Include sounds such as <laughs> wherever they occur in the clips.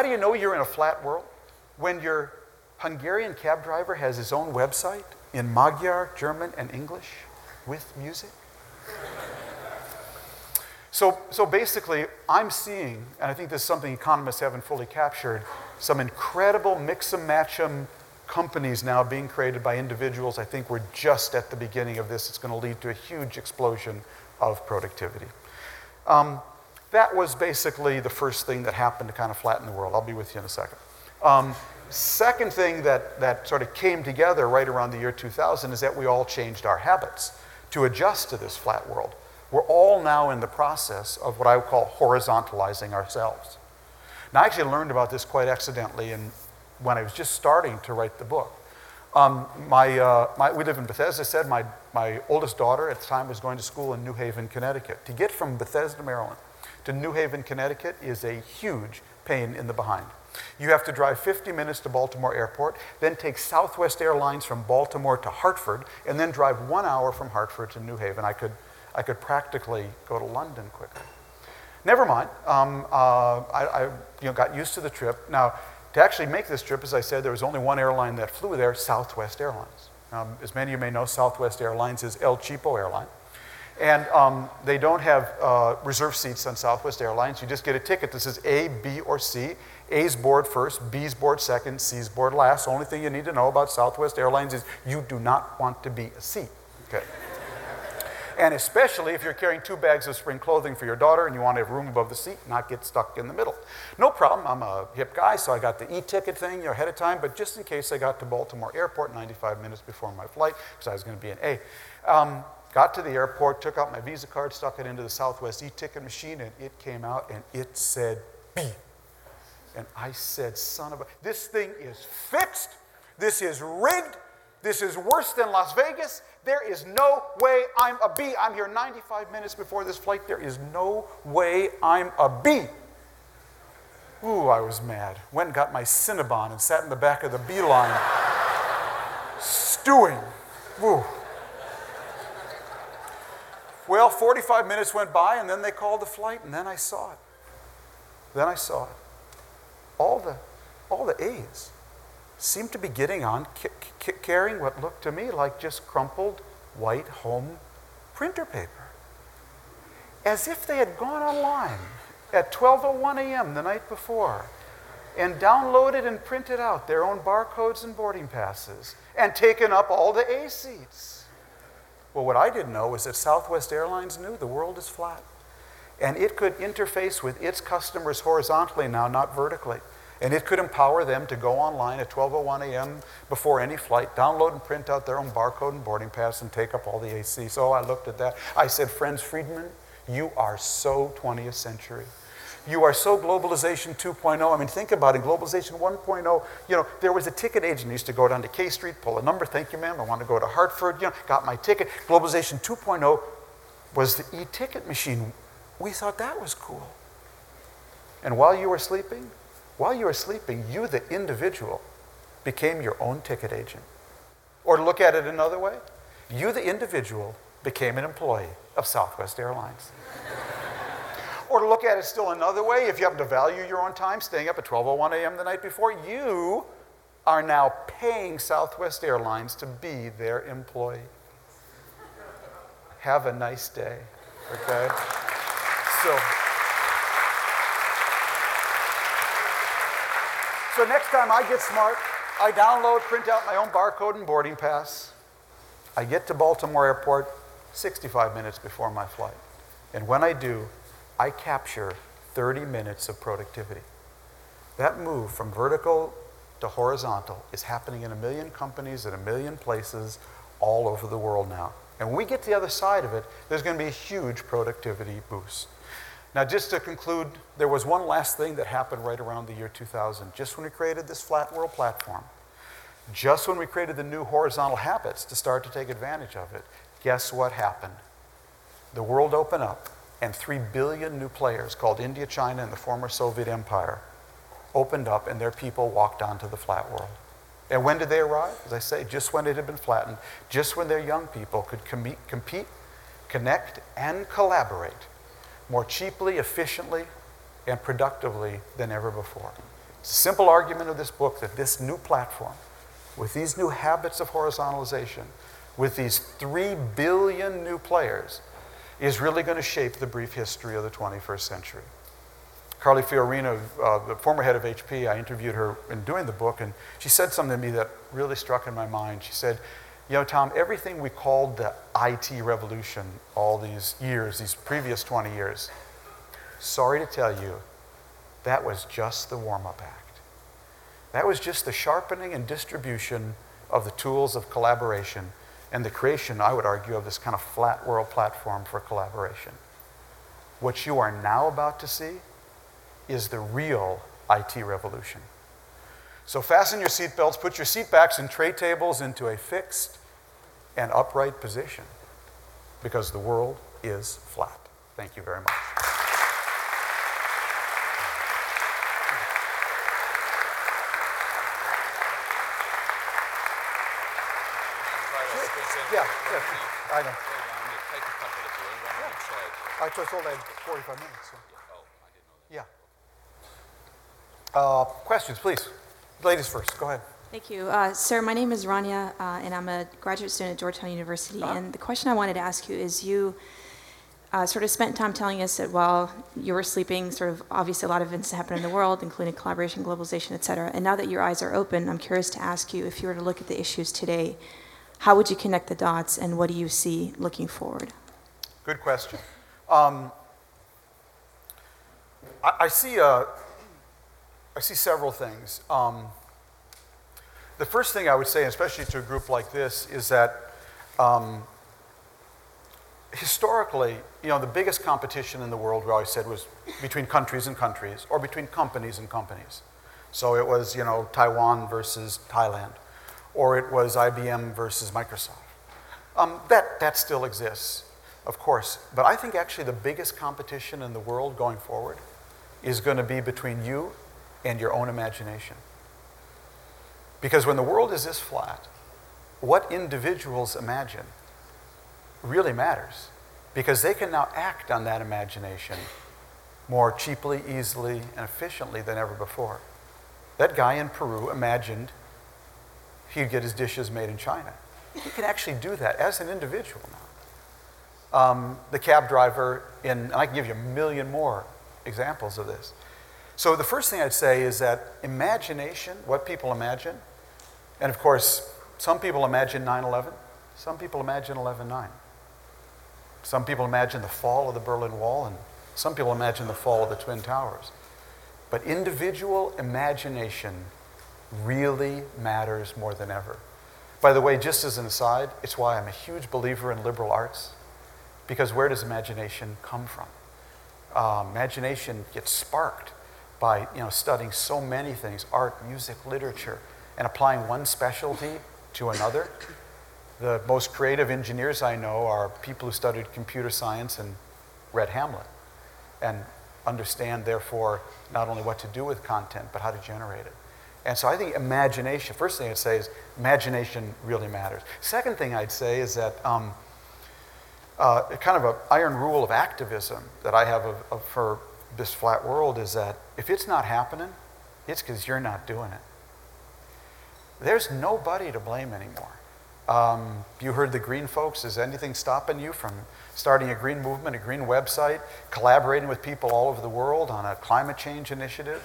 How do you know you're in a flat world? When your Hungarian cab driver has his own website in Magyar, German, and English with music. So, so basically, I'm seeing, and I think this is something economists haven't fully captured, some incredible mix and match 'em companies now being created by individuals. I think we're just at the beginning of this. It's going to lead to a huge explosion of productivity. Um, that was basically the first thing that happened to kind of flatten the world. I'll be with you in a second. Um, second thing that, that sort of came together right around the year 2000 is that we all changed our habits to adjust to this flat world. We're all now in the process of what I would call horizontalizing ourselves. Now, I actually learned about this quite accidentally in, when I was just starting to write the book. Um, my, uh, my, we live in Bethesda. I said my, my oldest daughter at the time was going to school in New Haven, Connecticut. To get from Bethesda, Maryland to New Haven, Connecticut is a huge pain in the behind. You have to drive 50 minutes to Baltimore Airport, then take Southwest Airlines from Baltimore to Hartford, and then drive one hour from Hartford to New Haven. I could, I could practically go to London quicker. Never mind. Um, uh, I, I you know, got used to the trip. Now, to actually make this trip, as I said, there was only one airline that flew there, Southwest Airlines. Um, as many of you may know, Southwest Airlines is El Cheapo Airline. And um, they don't have uh, reserve seats on Southwest Airlines. You just get a ticket that says A, B, or C. A's board first, B's board second, C's board last. The only thing you need to know about Southwest Airlines is you do not want to be a C. Okay. and especially if you're carrying two bags of spring clothing for your daughter and you want to have room above the seat, not get stuck in the middle. No problem. I'm a hip guy, so I got the e-ticket thing ahead of time. But just in case, I got to Baltimore Airport 95 minutes before my flight because I was going to be an A. Um, Got to the airport, took out my Visa card, stuck it into the Southwest e ticket machine, and it came out and it said B. And I said, son of a, this thing is fixed. This is rigged. This is worse than Las Vegas. There is no way I'm a B. I'm here 95 minutes before this flight. There is no way I'm a B. Ooh, I was mad. Went and got my Cinnabon and sat in the back of the B line, stewing. Ooh. Well, 45 minutes went by, and then they called the flight, and then I saw it. Then I saw it. All the, all the A's seemed to be getting on, carrying what looked to me like just crumpled white home printer paper. As if they had gone online at 12.01 a.m. the night before and downloaded and printed out their own barcodes and boarding passes and taken up all the A seats. Well, what I didn't know was that Southwest Airlines knew the world is flat. And it could interface with its customers horizontally now, not vertically. And it could empower them to go online at 12.01 a.m. before any flight, download and print out their own barcode and boarding pass, and take up all the AC. So I looked at that. I said, Friends, Friedman, you are so 20th century. You are so globalization 2.0. I mean, think about it. Globalization 1.0, you know, there was a ticket agent who used to go down to K Street, pull a number. Thank you, ma'am. I want to go to Hartford. You know, got my ticket. Globalization 2.0 was the e-ticket machine. We thought that was cool. And while you were sleeping, while you were sleeping, you, the individual, became your own ticket agent. Or to look at it another way, you, the individual, became an employee of Southwest Airlines. Or to look at it still another way, if you happen to value your own time, staying up at 12.01 a.m. the night before, you are now paying Southwest Airlines to be their employee. Have a nice day, okay? So, so next time I get smart, I download, print out my own barcode and boarding pass. I get to Baltimore Airport 65 minutes before my flight. And when I do, I capture 30 minutes of productivity. That move from vertical to horizontal is happening in a million companies in a million places all over the world now. And when we get to the other side of it, there's going to be a huge productivity boost. Now, just to conclude, there was one last thing that happened right around the year 2000. Just when we created this flat world platform, just when we created the new horizontal habits to start to take advantage of it, guess what happened? The world opened up and 3 billion new players called India, China, and the former Soviet Empire opened up and their people walked onto the flat world. And when did they arrive? As I say, just when it had been flattened, just when their young people could com- compete, connect, and collaborate more cheaply, efficiently, and productively than ever before. It's a simple argument of this book that this new platform, with these new habits of horizontalization, with these three billion new players, is really going to shape the brief history of the 21st century. Carly Fiorina, uh, the former head of HP, I interviewed her in doing the book, and she said something to me that really struck in my mind. She said, You know, Tom, everything we called the IT revolution all these years, these previous 20 years, sorry to tell you, that was just the warm up act. That was just the sharpening and distribution of the tools of collaboration and the creation, I would argue, of this kind of flat world platform for collaboration. What you are now about to see is the real IT revolution. So fasten your seatbelts, put your seatbacks and tray tables into a fixed and upright position because the world is flat. Thank you very much. Yeah, yeah, I know. I just told I had 45 minutes. So. Yeah. Uh, questions, please. Ladies first, go ahead. Thank you. Uh, sir, my name is Rania, uh, and I'm a graduate student at Georgetown University. Uh-huh. And the question I wanted to ask you is you uh, sort of spent time telling us that while you were sleeping, sort of obviously a lot of events happen in the world, including collaboration, globalization, et cetera. And now that your eyes are open, I'm curious to ask you if you were to look at the issues today, how would you connect the dots, and what do you see looking forward? Good question. Um, I, I, see, uh, I see several things. Um, the first thing I would say, especially to a group like this, is that um, historically, you know, the biggest competition in the world, we always said, was between countries and countries, or between companies and companies. So it was, you know, Taiwan versus Thailand, or it was IBM versus Microsoft. Um, that, that still exists, of course. But I think actually the biggest competition in the world going forward is going to be between you and your own imagination. Because when the world is this flat, what individuals imagine really matters because they can now act on that imagination more cheaply, easily, and efficiently than ever before. That guy in Peru imagined he'd get his dishes made in China. He can actually do that as an individual now. Um, the cab driver, in, and I can give you a million more examples of this. So, the first thing I'd say is that imagination, what people imagine, and of course, some people imagine 9 11, some people imagine 11 9. Some people imagine the fall of the Berlin Wall, and some people imagine the fall of the Twin Towers. But individual imagination really matters more than ever. By the way, just as an aside, it's why I'm a huge believer in liberal arts, because where does imagination come from? Uh, imagination gets sparked by you know, studying so many things art, music, literature, and applying one specialty to another. The most creative engineers I know are people who studied computer science and read Hamlet and understand, therefore, not only what to do with content, but how to generate it. And so I think imagination, first thing I'd say is imagination really matters. Second thing I'd say is that um, uh, kind of an iron rule of activism that I have of, of for this flat world is that if it's not happening, it's because you're not doing it. There's nobody to blame anymore. Um, you heard the green folks. Is anything stopping you from starting a green movement, a green website, collaborating with people all over the world on a climate change initiative?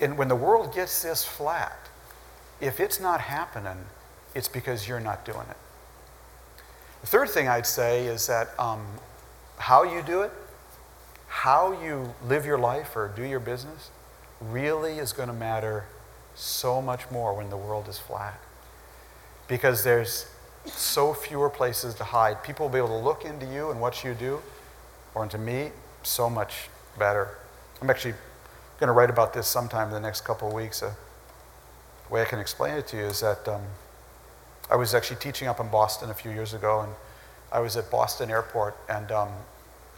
And when the world gets this flat, if it's not happening, it's because you're not doing it. The third thing I'd say is that um, how you do it, how you live your life or do your business, really is going to matter so much more when the world is flat. Because there's so fewer places to hide. People will be able to look into you and what you do, or into me, so much better. I'm actually going to write about this sometime in the next couple of weeks. Uh, the way I can explain it to you is that um, I was actually teaching up in Boston a few years ago, and I was at Boston Airport and um,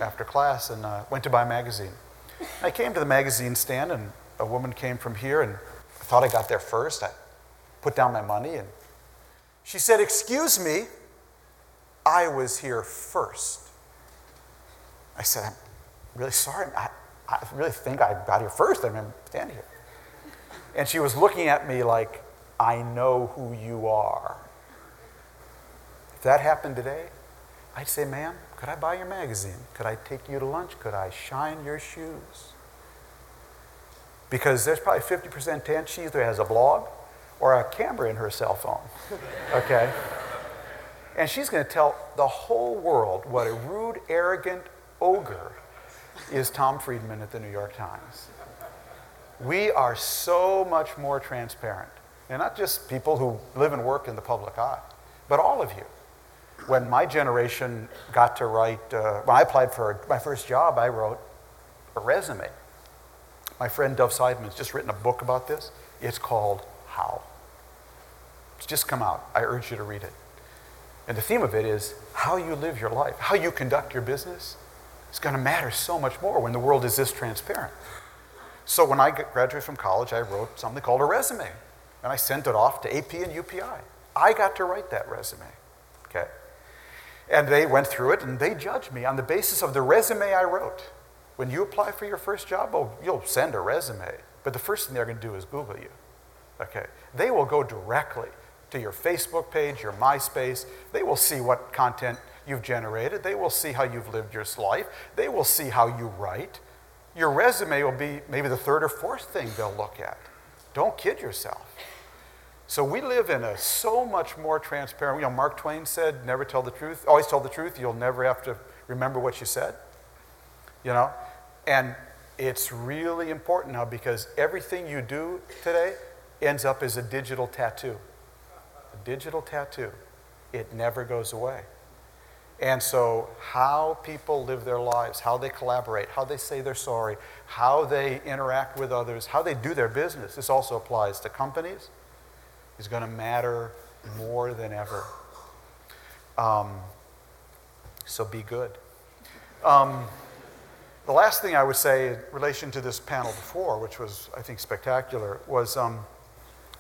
after class and uh, went to buy a magazine. I came to the magazine stand, and a woman came from here, and I thought I got there first. I put down my money, and she said, Excuse me, I was here first. I said, I'm really sorry. I, I really think I got here first. I remember standing here. And she was looking at me like, I know who you are. If that happened today, I'd say, ma'am, could I buy your magazine? Could I take you to lunch? Could I shine your shoes? Because there's probably 50% chance she either has a blog or a camera in her cell phone. <laughs> Okay? And she's going to tell the whole world what a rude, arrogant ogre is Tom Friedman at the New York Times. We are so much more transparent. And not just people who live and work in the public eye, but all of you. When my generation got to write, uh, when I applied for my first job, I wrote a resume. My friend Dov Seidman's just written a book about this. It's called How. It's just come out. I urge you to read it. And the theme of it is how you live your life, how you conduct your business is going to matter so much more when the world is this transparent. So when I graduated from college, I wrote something called a resume. And I sent it off to AP and UPI. I got to write that resume. Okay? And they went through it and they judged me on the basis of the resume I wrote. When you apply for your first job, oh, you'll send a resume. But the first thing they're going to do is Google you. Okay? They will go directly to your Facebook page, your MySpace. They will see what content you've generated. They will see how you've lived your life. They will see how you write. Your resume will be maybe the third or fourth thing they'll look at. Don't kid yourself. So we live in a so much more transparent. You know, Mark Twain said, "Never tell the truth. Always tell the truth. You'll never have to remember what you said." You know, and it's really important now because everything you do today ends up as a digital tattoo. A digital tattoo. It never goes away. And so, how people live their lives, how they collaborate, how they say they're sorry, how they interact with others, how they do their business, this also applies to companies, is going to matter more than ever. Um, so, be good. Um, the last thing I would say in relation to this panel before, which was, I think, spectacular, was um,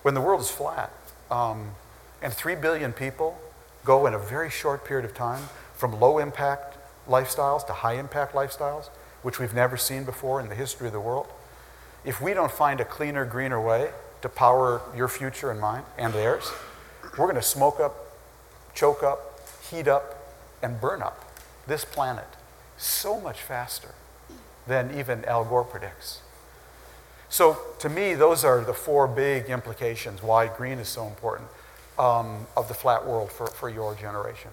when the world is flat um, and 3 billion people go in a very short period of time from low impact lifestyles to high impact lifestyles, which we've never seen before in the history of the world, if we don't find a cleaner, greener way to power your future and mine and theirs, we're going to smoke up, choke up, heat up, and burn up this planet so much faster than even Al Gore predicts. So, to me, those are the four big implications why green is so important um, of the flat world for, for your generation.